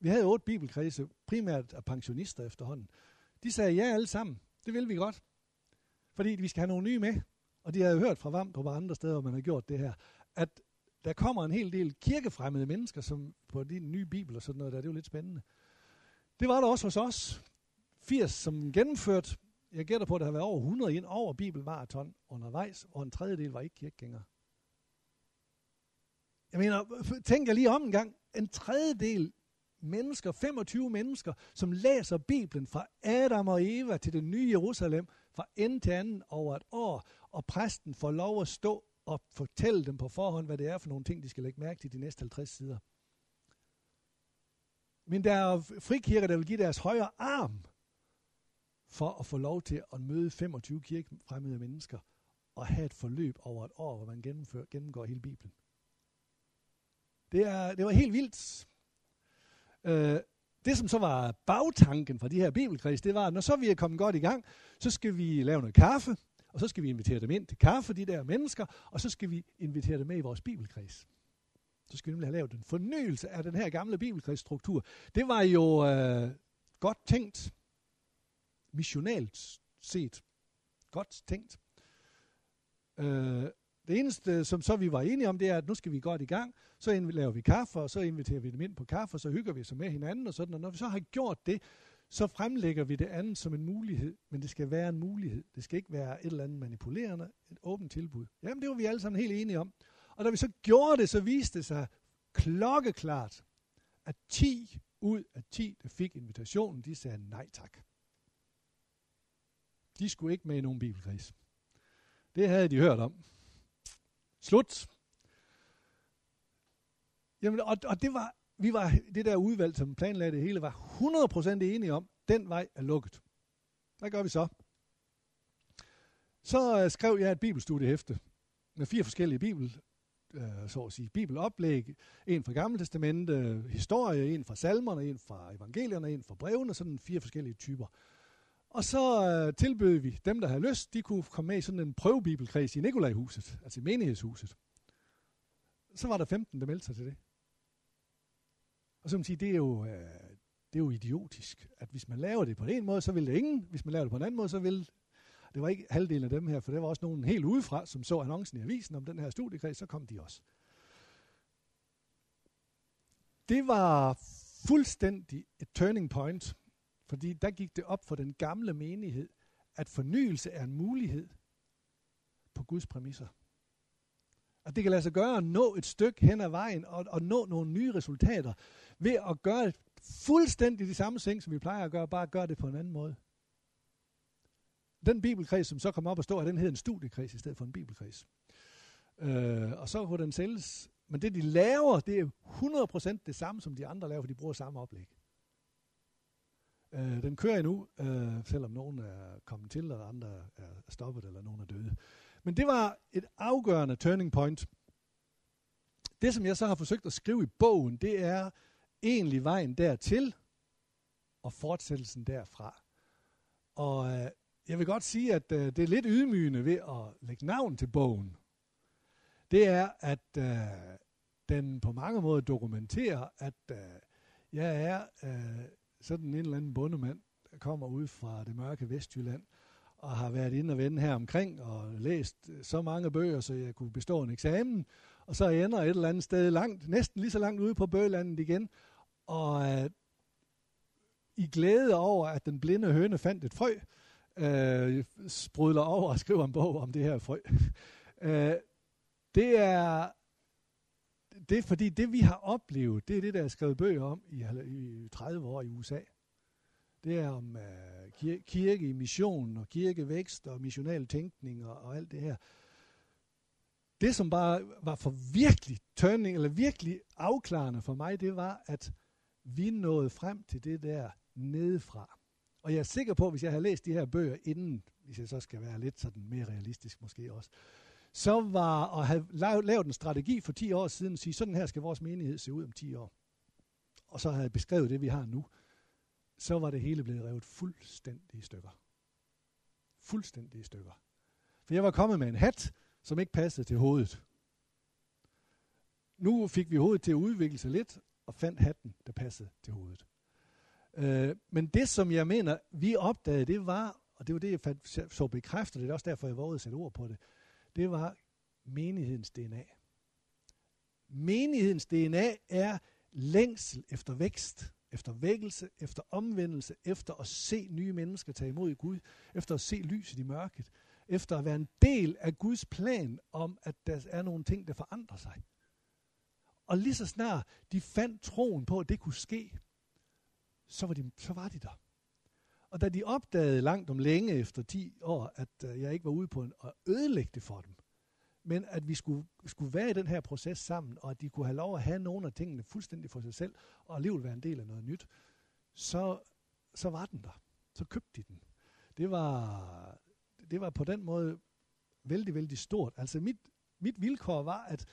Speaker 1: Vi havde otte bibelkredse, primært af pensionister efterhånden. de sagde ja alle sammen. Det vil vi godt. Fordi vi skal have nogle nye med. Og de havde hørt fra Vamdrup og andre steder, hvor man har gjort det her, at der kommer en hel del kirkefremmede mennesker som på din nye bibel og sådan noget der. Det er jo lidt spændende. Det var der også hos os. 80 som gennemført. Jeg gætter på, at der har været over 100 ind over bibelmarathon undervejs, og en tredjedel var ikke kirkegængere. Jeg mener, tænk jeg lige om en gang. En tredjedel mennesker, 25 mennesker, som læser Bibelen fra Adam og Eva til det nye Jerusalem, fra ende til anden over et år, og præsten får lov at stå og fortælle dem på forhånd, hvad det er for nogle ting, de skal lægge mærke til de næste 50 sider. Men der er frikirker, der vil give deres højre arm for at få lov til at møde 25 kirkefremmede mennesker og have et forløb over et år, hvor man gennemfører, gennemgår hele Bibelen. Det, er, det var helt vildt. Øh, det, som så var bagtanken for de her bibelkreds, det var, at når så vi er kommet godt i gang, så skal vi lave noget kaffe, og så skal vi invitere dem ind til kaffe, de der mennesker, og så skal vi invitere dem med i vores bibelkreds. Så skal vi nemlig have lavet en fornyelse af den her gamle bibelkredsstruktur. Det var jo øh, godt tænkt, missionalt set. Godt tænkt. Øh, det eneste, som så vi var enige om, det er, at nu skal vi godt i gang. Så laver vi kaffe, og så inviterer vi dem ind på kaffe, og så hygger vi os med hinanden og sådan. Og når vi så har gjort det, så fremlægger vi det andet som en mulighed. Men det skal være en mulighed. Det skal ikke være et eller andet manipulerende, et åbent tilbud. Jamen, det var vi alle sammen helt enige om. Og da vi så gjorde det, så viste det sig klokkeklart, at 10 ud af 10, der fik invitationen, de sagde nej tak. De skulle ikke med i nogen bibelkreds. Det havde de hørt om. Slut. Jamen, og, og det var, vi var, det der udvalg, som planlagde det hele, var 100% enige om, den vej er lukket. Hvad gør vi så? Så uh, skrev jeg et bibelstudiehæfte med fire forskellige bibel, uh, så at sige, bibeloplæg. En fra Gamle Testamente, øh, historie, en fra salmerne, en fra evangelierne, en fra brevene, sådan fire forskellige typer. Og så øh, tilbød vi dem, der havde lyst, de kunne komme med i sådan en prøvebibelkreds i Nikolajhuset, altså i menighedshuset. Så var der 15, der meldte sig til det. Og så kan man sige, det er jo, øh, det er jo idiotisk, at hvis man laver det på en måde, så vil det ingen. Hvis man laver det på en anden måde, så vil det var ikke halvdelen af dem her, for der var også nogen helt udefra, som så annoncen i avisen om den her studiekreds, så kom de også. Det var fuldstændig et turning point fordi der gik det op for den gamle menighed, at fornyelse er en mulighed på Guds præmisser. At det kan lade sig gøre at nå et stykke hen ad vejen og, og nå nogle nye resultater ved at gøre fuldstændig de samme ting, som vi plejer at gøre, bare gøre det på en anden måde. Den bibelkreds, som så kom op og stå, den hed en studiekreds i stedet for en bibelkreds. Øh, og så kunne den sælges. Men det, de laver, det er 100% det samme, som de andre laver, for de bruger samme oplæg. Øh, den kører endnu, øh, selvom nogen er kommet til, og andre er stoppet, eller nogen er døde. Men det var et afgørende turning point. Det, som jeg så har forsøgt at skrive i bogen, det er egentlig vejen dertil, og fortsættelsen derfra. Og øh, jeg vil godt sige, at øh, det er lidt ydmygende ved at lægge navn til bogen. Det er, at øh, den på mange måder dokumenterer, at øh, jeg er øh, sådan en eller anden bundemand, der kommer ud fra det mørke Vestjylland, og har været inde og vende her omkring og læst øh, så mange bøger, så jeg kunne bestå en eksamen. Og så ender et eller andet sted langt, næsten lige så langt ude på bøgelandet igen. Og øh, i glæde over, at den blinde høne fandt et frø, øh, sprudler over og skriver en bog om det her frø. øh, det er det er fordi, det vi har oplevet, det er det, der er skrevet bøger om i, i 30 år i USA. Det er om uh, kir- kirke i mission og kirkevækst og missional tænkning og, og alt det her. Det, som bare var for virkelig turning, eller virkelig afklarende for mig, det var, at vi nåede frem til det der nedefra. Og jeg er sikker på, at hvis jeg havde læst de her bøger inden, hvis jeg så skal være lidt sådan mere realistisk måske også, så var at have lavet en strategi for 10 år siden, og sige, sådan her skal vores menighed se ud om 10 år. Og så havde jeg beskrevet det, vi har nu. Så var det hele blevet revet fuldstændig i stykker. Fuldstændig i stykker. For jeg var kommet med en hat, som ikke passede til hovedet. Nu fik vi hovedet til at udvikle sig lidt, og fandt hatten, der passede til hovedet. Øh, men det, som jeg mener, vi opdagede, det var, og det var det, jeg fandt, så bekræftet, det er også derfor, jeg vågede at sætte ord på det, det var menighedens DNA. Menighedens DNA er længsel efter vækst, efter vækkelse, efter omvendelse, efter at se nye mennesker tage imod Gud, efter at se lyset i mørket, efter at være en del af Guds plan om, at der er nogle ting, der forandrer sig. Og lige så snart de fandt troen på, at det kunne ske, så var de, så var de der. Og da de opdagede langt om længe efter 10 år, at øh, jeg ikke var ude på en, at ødelægge det for dem, men at vi skulle, skulle være i den her proces sammen, og at de kunne have lov at have nogle af tingene fuldstændig for sig selv, og alligevel være en del af noget nyt, så, så var den der. Så købte de den. Det var, det var på den måde vældig, vældig stort. Altså mit, mit vilkår var, at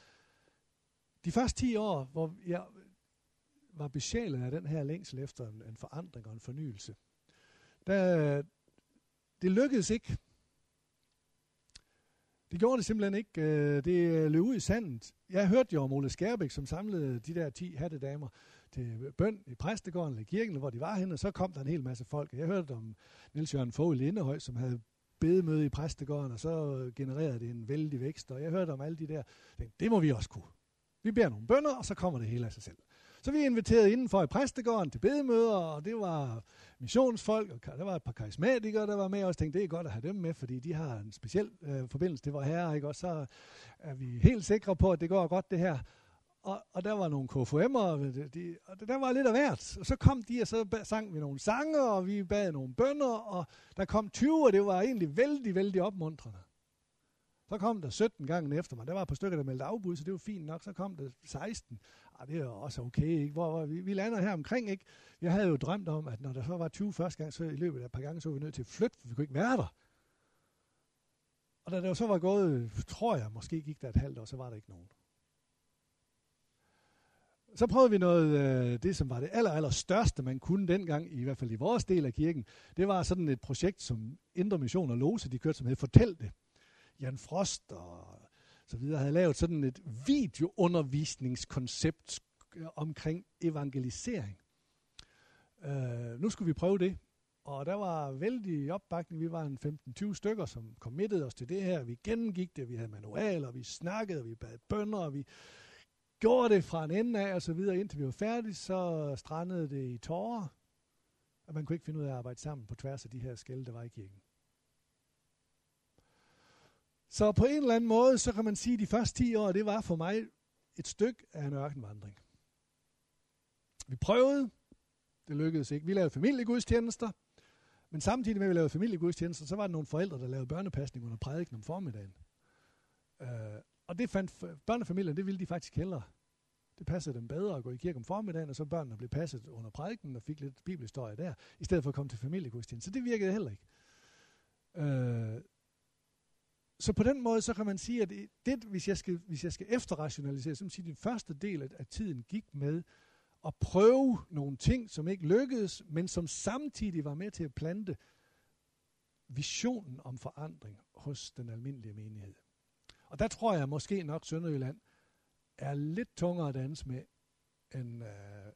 Speaker 1: de første 10 år, hvor jeg var besjælet af den her længsel efter en, en forandring og en fornyelse, der, det lykkedes ikke. Det gjorde det simpelthen ikke. Øh, det øh, løb ud i sandet. Jeg hørte jo om Ole Skærbæk, som samlede de der 10 hattedamer til bøn i præstegården eller kirken, hvor de var henne, og så kom der en hel masse folk. Jeg hørte om Niels Jørgen Fogh i Lindehøj, som havde bedemøde i præstegården, og så genererede det en vældig vækst. Og jeg hørte om alle de der. Det må vi også kunne. Vi beder nogle bønder, og så kommer det hele af sig selv. Så vi inviterede indenfor i præstegården til bedemøder, og det var missionsfolk, og der var et par karismatikere, der var med, og jeg tænkte, det er godt at have dem med, fordi de har en speciel øh, forbindelse til vores herre, ikke? og så er vi helt sikre på, at det går godt det her. Og, og der var nogle KFM'ere, de, og der var lidt af hvert. Og så kom de, og så sang vi nogle sange, og vi bad nogle bønder, og der kom 20, og det var egentlig vældig, vældig opmuntrende. Så kom der 17 gange efter mig. Der var et par stykker, der meldte afbud, så det var fint nok. Så kom der 16. Ah, det er også okay, ikke? Hvor, hvor vi, vi lander her omkring, ikke? Jeg havde jo drømt om, at når der så var 20 første gang, så i løbet af et par gange, så var vi nødt til at flytte, for vi kunne ikke være der. Og da det så var gået, tror jeg, måske gik der et halvt år, så var der ikke nogen. Så prøvede vi noget, øh, det som var det aller, aller største, man kunne dengang, i hvert fald i vores del af kirken. Det var sådan et projekt, som Indre Mission og Lose, de kørte, som hed Fortæl det. Jan Frost og så videre havde lavet sådan et videoundervisningskoncept øh, omkring evangelisering. Øh, nu skulle vi prøve det, og der var vældig opbakning. Vi var en 15-20 stykker, som committede os til det her. Vi gennemgik det, vi havde manualer, vi snakkede, vi bad bønder, og vi gjorde det fra en ende af og så videre, indtil vi var færdige, så strandede det i tårer, og man kunne ikke finde ud af at arbejde sammen på tværs af de her skæld, der var i kirken. Så på en eller anden måde, så kan man sige, at de første 10 år, det var for mig et stykke af en ørkenvandring. Vi prøvede, det lykkedes ikke. Vi lavede familiegudstjenester, men samtidig med, at vi lavede familiegudstjenester, så var der nogle forældre, der lavede børnepasning under prædiken om formiddagen. Øh, og det fandt børnefamilien, det ville de faktisk hellere. Det passede dem bedre at gå i kirke om formiddagen, og så børnene blev passet under prædiken og fik lidt bibelhistorie der, i stedet for at komme til familiegudstjenester. Så det virkede heller ikke. Øh, så på den måde, så kan man sige, at det, hvis, jeg skal, hvis jeg skal efterrationalisere, så kan man sige, at den første del af, af tiden gik med at prøve nogle ting, som ikke lykkedes, men som samtidig var med til at plante visionen om forandring hos den almindelige menighed. Og der tror jeg måske nok Sønderjylland er lidt tungere at danse med, end, øh,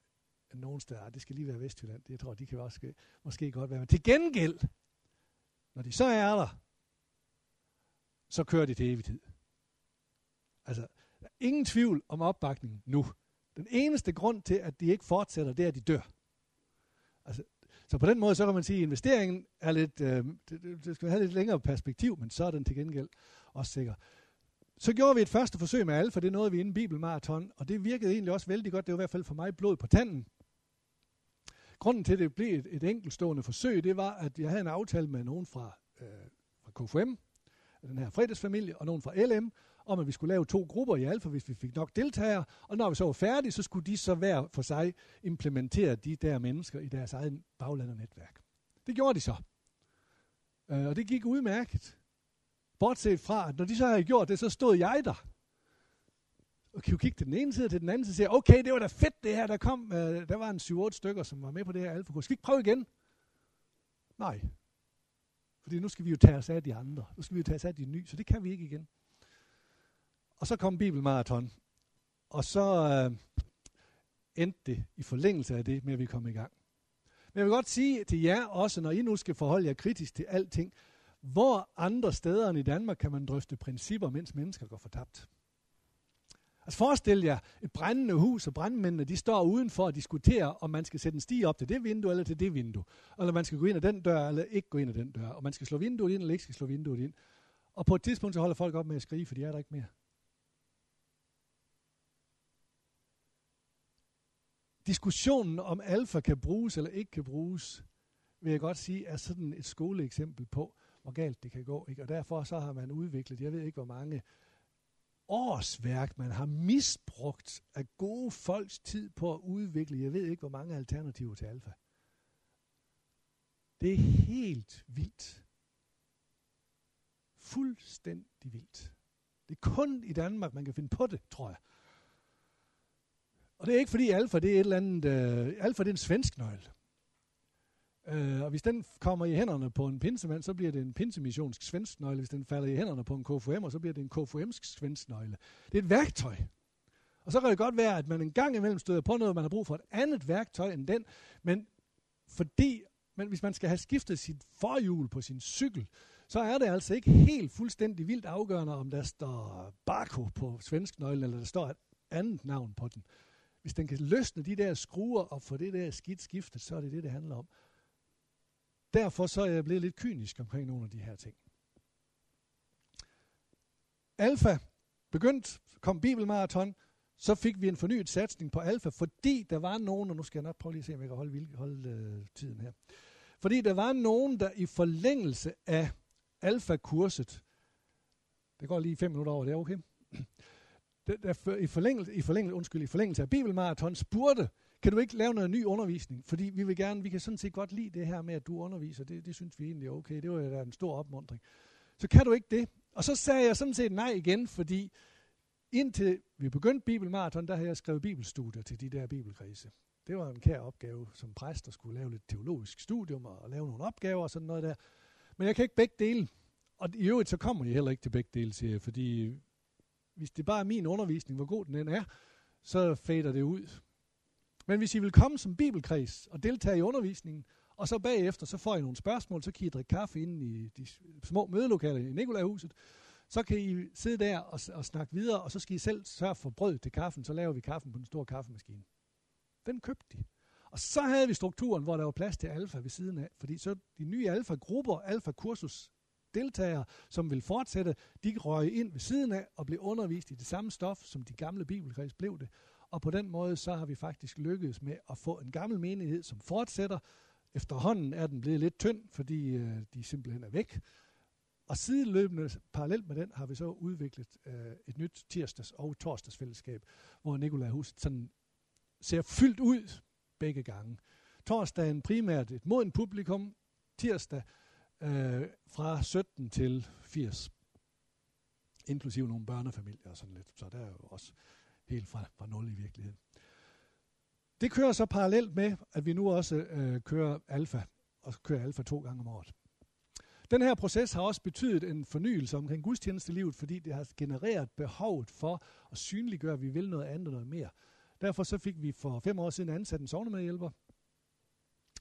Speaker 1: end nogen steder. Det skal lige være Vestjylland. Det jeg tror de kan også måske godt være. Men til gengæld, når de så er der, så kører det til evighed. Altså, der er ingen tvivl om opbakningen nu. Den eneste grund til, at de ikke fortsætter, det er, at de dør. Altså, så på den måde, så kan man sige, at investeringen er lidt, øh, det, det skal have lidt længere perspektiv, men så er den til gengæld også sikker. Så gjorde vi et første forsøg med alfa, det nåede vi inden Bibelmarathon, og det virkede egentlig også vældig godt. Det var i hvert fald for mig blod på tanden. Grunden til, at det blev et, et enkeltstående forsøg, det var, at jeg havde en aftale med nogen fra, øh, fra KFM, den her fredagsfamilie, og nogen fra LM, om at vi skulle lave to grupper i Alfa, hvis vi fik nok deltagere, og når vi så var færdige, så skulle de så hver for sig implementere de der mennesker i deres egen bagland og netværk. Det gjorde de så. Øh, og det gik udmærket. Bortset fra, at når de så havde gjort det, så stod jeg der. Og kunne kigge til den ene side til den anden side og sige, okay, det var da fedt det her, der kom, øh, der var en 7-8 stykker, som var med på det her alfa Skal vi ikke prøve igen? Nej, fordi nu skal vi jo tage os af de andre. Nu skal vi jo tage os af de nye, så det kan vi ikke igen. Og så kom Bibelmarathon. Og så øh, endte det i forlængelse af det med, at vi kom i gang. Men jeg vil godt sige til jer også, når I nu skal forholde jer kritisk til alting, hvor andre steder end i Danmark kan man drøfte principper, mens mennesker går fortabt? Altså forestil jer et brændende hus, og brandmændene de står udenfor og diskuterer, om man skal sætte en stige op til det vindue eller til det vindue. Eller man skal gå ind ad den dør, eller ikke gå ind ad den dør. Og man skal slå vinduet ind, eller ikke skal slå vinduet ind. Og på et tidspunkt så holder folk op med at skrige, for de er der ikke mere. Diskussionen om alfa kan bruges eller ikke kan bruges, vil jeg godt sige, er sådan et skoleeksempel på, hvor galt det kan gå. Ikke? Og derfor så har man udviklet, jeg ved ikke hvor mange årsværk, man har misbrugt af gode folks tid på at udvikle, jeg ved ikke hvor mange alternativer til alfa. Det er helt vildt. Fuldstændig vildt. Det er kun i Danmark, man kan finde på det, tror jeg. Og det er ikke fordi alfa, det er et eller andet, uh, alfa det er en svensk nøgle. Øh, og hvis den kommer i hænderne på en pinsemand, så bliver det en pinsemissionsk svensk nøgle. Hvis den falder i hænderne på en KFM, så bliver det en KFMsk svensk nøgle. Det er et værktøj. Og så kan det godt være, at man en gang imellem støder på noget, man har brug for et andet værktøj end den, men fordi, men hvis man skal have skiftet sit forhjul på sin cykel, så er det altså ikke helt fuldstændig vildt afgørende, om der står Barco på svensk nøgle, eller der står et andet navn på den. Hvis den kan løsne de der skruer og få det der skidt skiftet, så er det det, det handler om. Derfor så er jeg blevet lidt kynisk omkring nogle af de her ting. Alfa begyndt, kom Bibelmarathon, så fik vi en fornyet satsning på alfa, fordi der var nogen, og nu skal jeg nok prøve lige at se, om jeg kan holde, holde øh, tiden her. Fordi der var nogen, der i forlængelse af alfa-kurset, det går lige fem minutter over, det er okay, der, der i, forlængelse, i, forlængelse, undskyld, i forlængelse af Bibelmarathon spurgte, kan du ikke lave noget ny undervisning? Fordi vi vil gerne, vi kan sådan set godt lide det her med, at du underviser. Det, det synes vi egentlig er okay. Det var da en stor opmundring. Så kan du ikke det? Og så sagde jeg sådan set nej igen, fordi indtil vi begyndte Bibelmarathon, der havde jeg skrevet bibelstudier til de der bibelkredse. Det var en kær opgave som præst, der skulle lave lidt teologisk studium og lave nogle opgaver og sådan noget der. Men jeg kan ikke begge dele. Og i øvrigt så kommer jeg heller ikke til begge dele, siger jeg, fordi hvis det bare er min undervisning, hvor god den end er, så fader det ud. Men hvis I vil komme som bibelkreds og deltage i undervisningen, og så bagefter, så får I nogle spørgsmål, så kan I drikke kaffe inde i de små mødelokaler i Nikolajhuset. Så kan I sidde der og, og snakke videre, og så skal I selv sørge for brød til kaffen, så laver vi kaffen på den store kaffemaskine. Den købte de. Og så havde vi strukturen, hvor der var plads til alfa ved siden af, fordi så de nye alfa-grupper, alfa-kursus deltagere, som vil fortsætte, de røg ind ved siden af og blev undervist i det samme stof, som de gamle bibelkreds blev det. Og på den måde, så har vi faktisk lykkedes med at få en gammel menighed, som fortsætter. Efterhånden er den blevet lidt tynd, fordi øh, de simpelthen er væk. Og sideløbende, parallelt med den, har vi så udviklet øh, et nyt tirsdags- og torsdagsfællesskab, hvor Nikolaj Hus sådan ser fyldt ud begge gange. Torsdagen primært et modent publikum, tirsdag øh, fra 17 til 80, inklusive nogle børnefamilier og sådan lidt. Så der er jo også helt fra, fra nul i virkeligheden. Det kører så parallelt med, at vi nu også øh, kører alfa, og kører alfa to gange om året. Den her proces har også betydet en fornyelse omkring gudstjenestelivet, fordi det har genereret behovet for at synliggøre, at vi vil noget andet og noget mere. Derfor så fik vi for fem år siden ansat en sovnemedhjælper,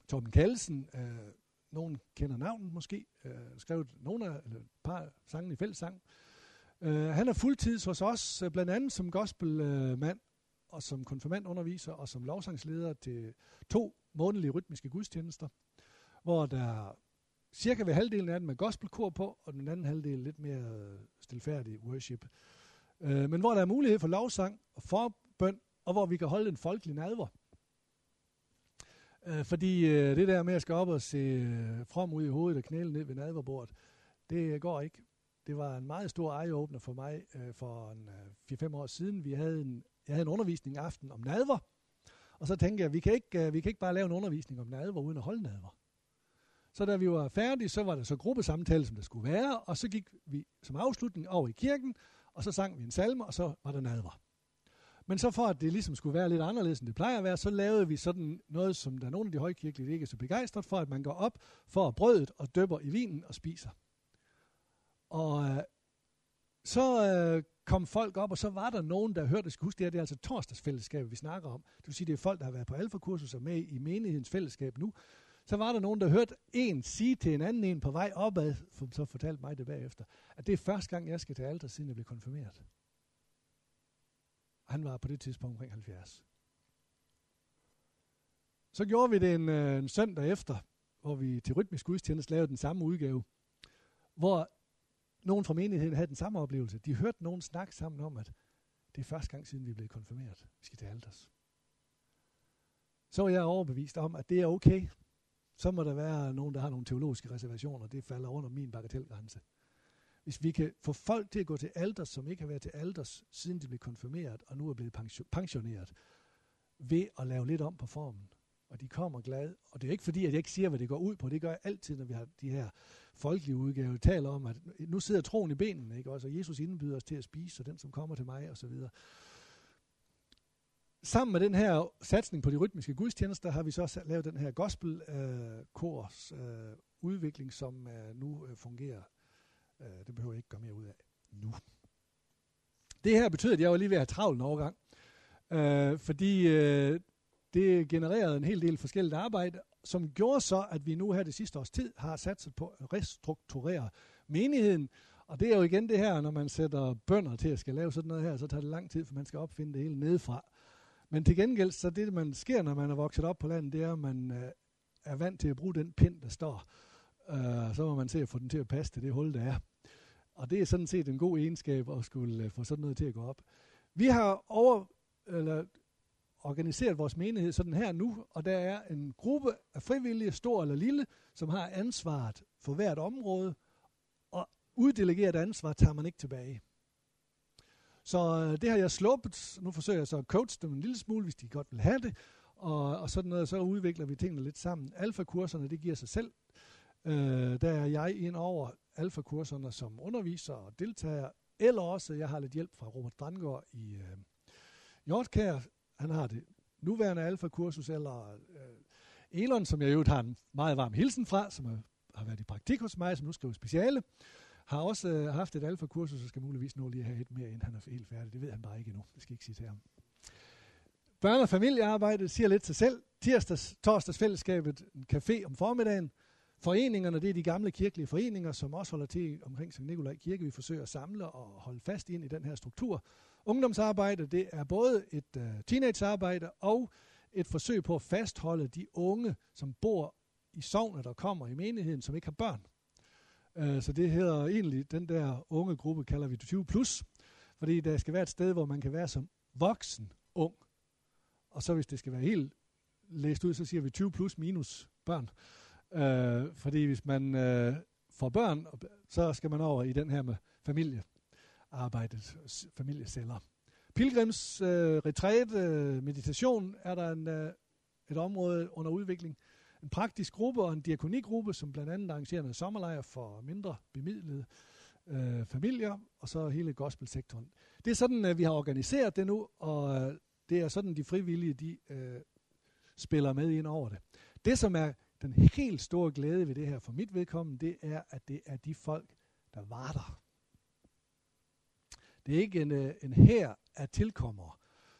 Speaker 1: Torben Kallesen, øh, nogen kender navnet måske, øh, skrev nogle af, eller et par sange i fællessang. Øh, han er fuldtids hos os, øh, blandt andet som gospelmand, og som konfirmandunderviser, og som lovsangsleder til to månedlige rytmiske gudstjenester, hvor der cirka ved halvdelen af dem er gospelkor på, og den anden halvdel lidt mere øh, stilfærdig worship. Øh, men hvor der er mulighed for lovsang og forbøn, og hvor vi kan holde en folkelig nadver. Øh, fordi øh, det der med at skal op og se øh, from ud i hovedet og knæle ned ved nadverbordet, det går ikke. Det var en meget stor eye-opener for mig øh, for en, øh, 4-5 år siden. Vi havde en, jeg havde en undervisning aften om nadver, og så tænkte jeg, vi kan ikke, øh, vi kan ikke bare lave en undervisning om nadver uden at holde nadver. Så da vi var færdige, så var der så gruppesamtale, som der skulle være, og så gik vi som afslutning over i kirken, og så sang vi en salme, og så var der nadver. Men så for at det ligesom skulle være lidt anderledes, end det plejer at være, så lavede vi sådan noget, som der er nogle af de højkirkelige ikke er så begejstret for, at man går op for brødet og døber i vinen og spiser. Og øh, så øh, kom folk op, og så var der nogen, der hørte, skal huske det her, det er altså torsdagsfællesskabet, vi snakker om. Det vil sige, det er folk, der har været på alfakursus og med i menighedens fællesskab nu. Så var der nogen, der hørte en sige til en anden en på vej opad, som så fortalte mig det bagefter, at det er første gang, jeg skal til alder, siden jeg blev konfirmeret. Han var på det tidspunkt omkring 70. Så gjorde vi det en, øh, en søndag efter, hvor vi til rytmisk gudstjeneste lavede den samme udgave, hvor nogen fra menigheden havde den samme oplevelse. De hørte nogen snakke sammen om, at det er første gang siden vi er blevet konfirmeret. Vi skal til alders. Så var jeg overbevist om, at det er okay. Så må der være nogen, der har nogle teologiske reservationer. Det falder under min bagatelgrænse. Hvis vi kan få folk til at gå til alders, som ikke har været til alders, siden de blev konfirmeret, og nu er blevet pensioneret, ved at lave lidt om på formen, og de kommer glad. Og det er ikke fordi, at jeg ikke siger, hvad det går ud på. Det gør jeg altid, når vi har de her folkelige udgaver. Vi taler om, at nu sidder troen i benene, ikke? Også, og Jesus indbyder os til at spise, og den, som kommer til mig, og så videre. Sammen med den her satsning på de rytmiske gudstjenester, har vi så lavet den her gospelkors øh, øh, udvikling, som øh, nu øh, fungerer. Øh, det behøver jeg ikke gøre mere ud af nu. Det her betyder, at jeg var lige ved at have travlt en overgang. Øh, fordi øh, det genererede en hel del forskelligt arbejde, som gjorde så, at vi nu her det sidste års tid har sat sig på at restrukturere menigheden. Og det er jo igen det her, når man sætter bønder til at skal lave sådan noget her, så tager det lang tid, for man skal opfinde det hele nedefra. Men til gengæld, så det, man sker, når man er vokset op på landet, det er, at man øh, er vant til at bruge den pind, der står. Øh, så må man se at få den til at passe til det hul, der er. Og det er sådan set en god egenskab at skulle øh, få sådan noget til at gå op. Vi har over, eller organiseret vores menighed sådan her nu, og der er en gruppe af frivillige, stor eller lille, som har ansvaret for hvert område, og uddelegeret ansvar tager man ikke tilbage. Så øh, det har jeg sluppet. Nu forsøger jeg så at coache dem en lille smule, hvis de godt vil have det. Og, og sådan noget, så udvikler vi tingene lidt sammen. Alfa-kurserne, det giver sig selv. Øh, der er jeg ind over alfa-kurserne som underviser og deltager, eller også, jeg har lidt hjælp fra Robert Strandgaard i øh, Hjortkær, han har det nuværende alfa-kursus, eller øh, Elon, som jeg jo har en meget varm hilsen fra, som er, har været i praktik hos mig, som nu skriver speciale, har også øh, haft et alfa-kursus, og skal muligvis nå lige at have et mere, inden han er helt færdig. Det ved han bare ikke endnu. Det skal jeg ikke sige til ham. Børne- og familiearbejde siger lidt sig selv. Tirsdags, torsdags fællesskabet, en café om formiddagen. Foreningerne, det er de gamle kirkelige foreninger, som også holder til omkring St. Nikolaj Kirke. Vi forsøger at samle og holde fast ind i den her struktur. Ungdomsarbejde, det er både et øh, teenagearbejde og et forsøg på at fastholde de unge, som bor i sovnet, der kommer i menigheden, som ikke har børn. Øh, så det hedder egentlig, den der unge gruppe kalder vi 20 plus, fordi der skal være et sted, hvor man kan være som voksen ung. Og så hvis det skal være helt læst ud, så siger vi 20 plus minus børn. Øh, fordi hvis man øh, får børn, så skal man over i den her med familie arbejdet, familieceller. Pilgrims øh, retræt, øh, meditation, er der en, øh, et område under udvikling. En praktisk gruppe og en diakonigruppe, som blandt andet arrangerer en sommerlejr for mindre bemidlede øh, familier, og så hele gospelsektoren. Det er sådan, øh, vi har organiseret det nu, og øh, det er sådan, de frivillige de, øh, spiller med ind over det. Det, som er den helt store glæde ved det her for mit vedkommende, det er, at det er de folk, der var der det er ikke en, øh, en her af tilkommere,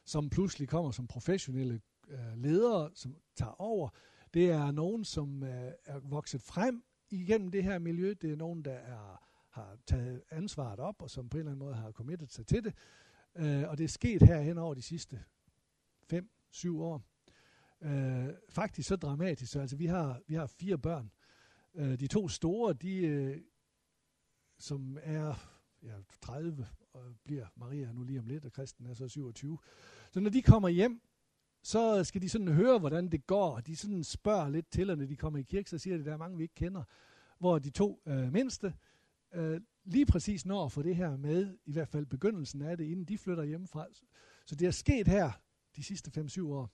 Speaker 1: som pludselig kommer som professionelle øh, ledere, som tager over. Det er nogen, som øh, er vokset frem igennem det her miljø. Det er nogen, der er, har taget ansvaret op, og som på en eller anden måde har committed sig til det. Øh, og det er sket her hen over de sidste 5-7 år. Øh, faktisk så dramatisk. Så altså, vi har, vi har fire børn. Øh, de to store, de, øh, som er ja, 30 og bliver Maria nu lige om lidt, og Kristen er så 27. Så når de kommer hjem, så skal de sådan høre, hvordan det går, og de sådan spørger lidt til, og når de kommer i kirke, så siger de, at der er mange, vi ikke kender, hvor de to øh, mindste øh, lige præcis når at få det her med, i hvert fald begyndelsen af det, inden de flytter hjemmefra. Så det er sket her de sidste 5-7 år.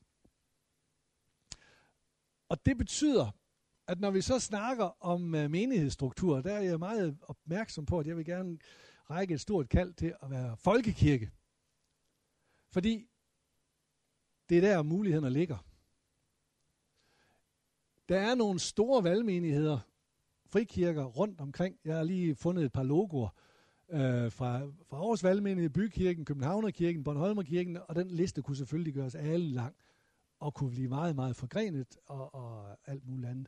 Speaker 1: Og det betyder, at når vi så snakker om øh, menighedsstruktur, der er jeg meget opmærksom på, at jeg vil gerne række et stort kald til at være folkekirke. Fordi det er der mulighederne ligger. Der er nogle store valgmenigheder, frikirker rundt omkring. Jeg har lige fundet et par logoer. øh, fra, fra Aarhus Valgmenighed, Bykirken, Københavnerkirken, Bornholmerkirken, og den liste kunne selvfølgelig gøres alle lang, og kunne blive meget, meget forgrenet og, og alt muligt andet.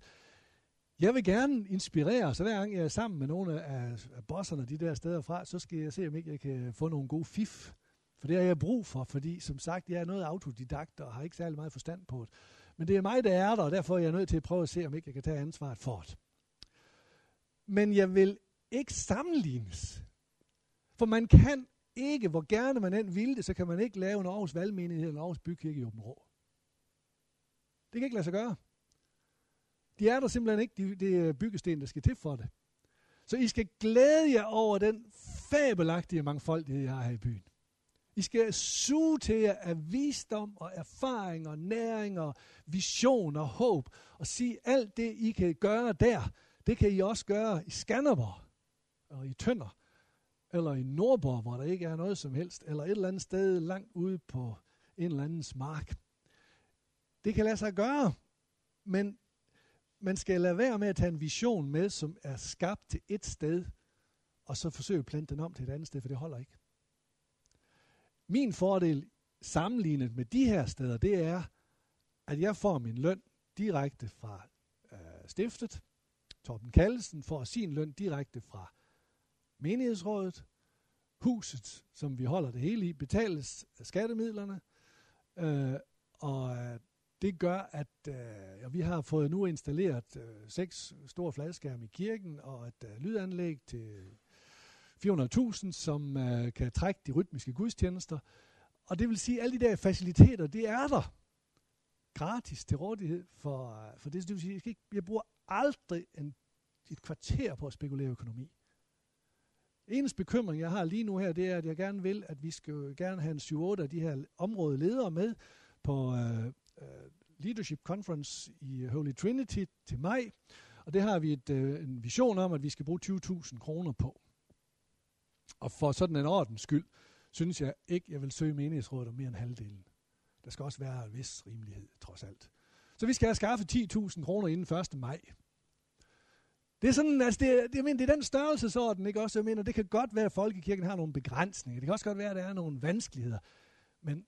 Speaker 1: Jeg vil gerne inspirere, så hver gang jeg er sammen med nogle af, af bosserne de der steder fra, så skal jeg se, om ikke jeg kan få nogle gode fif. For det har jeg brug for, fordi som sagt, jeg er noget autodidakt og har ikke særlig meget forstand på det. Men det er mig, der er der, og derfor er jeg nødt til at prøve at se, om ikke jeg kan tage ansvaret for det. Men jeg vil ikke sammenlignes. For man kan ikke, hvor gerne man end vil det, så kan man ikke lave en Aarhus Valgmenighed eller Aarhus Bykirke i Åben Rå. Det kan ikke lade sig gøre. De er der simpelthen ikke, de, det byggesten, der skal til for det. Så I skal glæde jer over den fabelagtige mangfoldighed, I har her i byen. I skal suge til jer af visdom og erfaring og næring og vision og håb og sige, alt det, I kan gøre der, det kan I også gøre i Skanderborg og i Tønder eller i Nordborg, hvor der ikke er noget som helst, eller et eller andet sted langt ude på en eller andens mark. Det kan lade sig gøre, men man skal lade være med at tage en vision med, som er skabt til et sted, og så forsøge at plante den om til et andet sted, for det holder ikke. Min fordel sammenlignet med de her steder, det er, at jeg får min løn direkte fra øh, stiftet. Torben Kallesen får sin løn direkte fra menighedsrådet. Huset, som vi holder det hele i, betales af skattemidlerne. Øh, og øh, det gør, at øh, ja, vi har fået nu installeret øh, seks store fladskærme i kirken og et øh, lydanlæg til 400.000, som øh, kan trække de rytmiske gudstjenester. Og det vil sige, at alle de der faciliteter, det er der gratis til rådighed for, øh, for det. Det vil sige, jeg, skal ikke, jeg bruger aldrig en, et kvarter på at spekulere økonomi. Eneste bekymring, jeg har lige nu her, det er, at jeg gerne vil, at vi skal gerne have en 7-8 af de her områdeledere med på øh, Øh, Leadership Conference i øh, Holy Trinity til maj. Og det har vi et, øh, en vision om, at vi skal bruge 20.000 kroner på. Og for sådan en ordens skyld, synes jeg ikke, jeg vil søge menighedsrådet om mere end halvdelen. Der skal også være en vis rimelighed, trods alt. Så vi skal have skaffet 10.000 kroner inden 1. maj. Det er sådan, altså det, det, jeg mener, det er den størrelsesorden, ikke også? Jeg mener, det kan godt være, at folkekirken har nogle begrænsninger. Det kan også godt være, at der er nogle vanskeligheder. Men,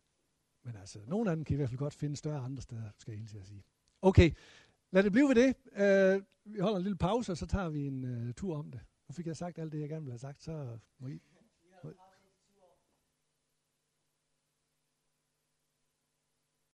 Speaker 1: men altså, nogle af dem kan i hvert fald godt finde større andre steder, skal jeg til at sige. Okay, lad det blive ved det. Uh, vi holder en lille pause, og så tager vi en uh, tur om det. Nu fik jeg sagt alt det, jeg gerne ville have sagt, så må I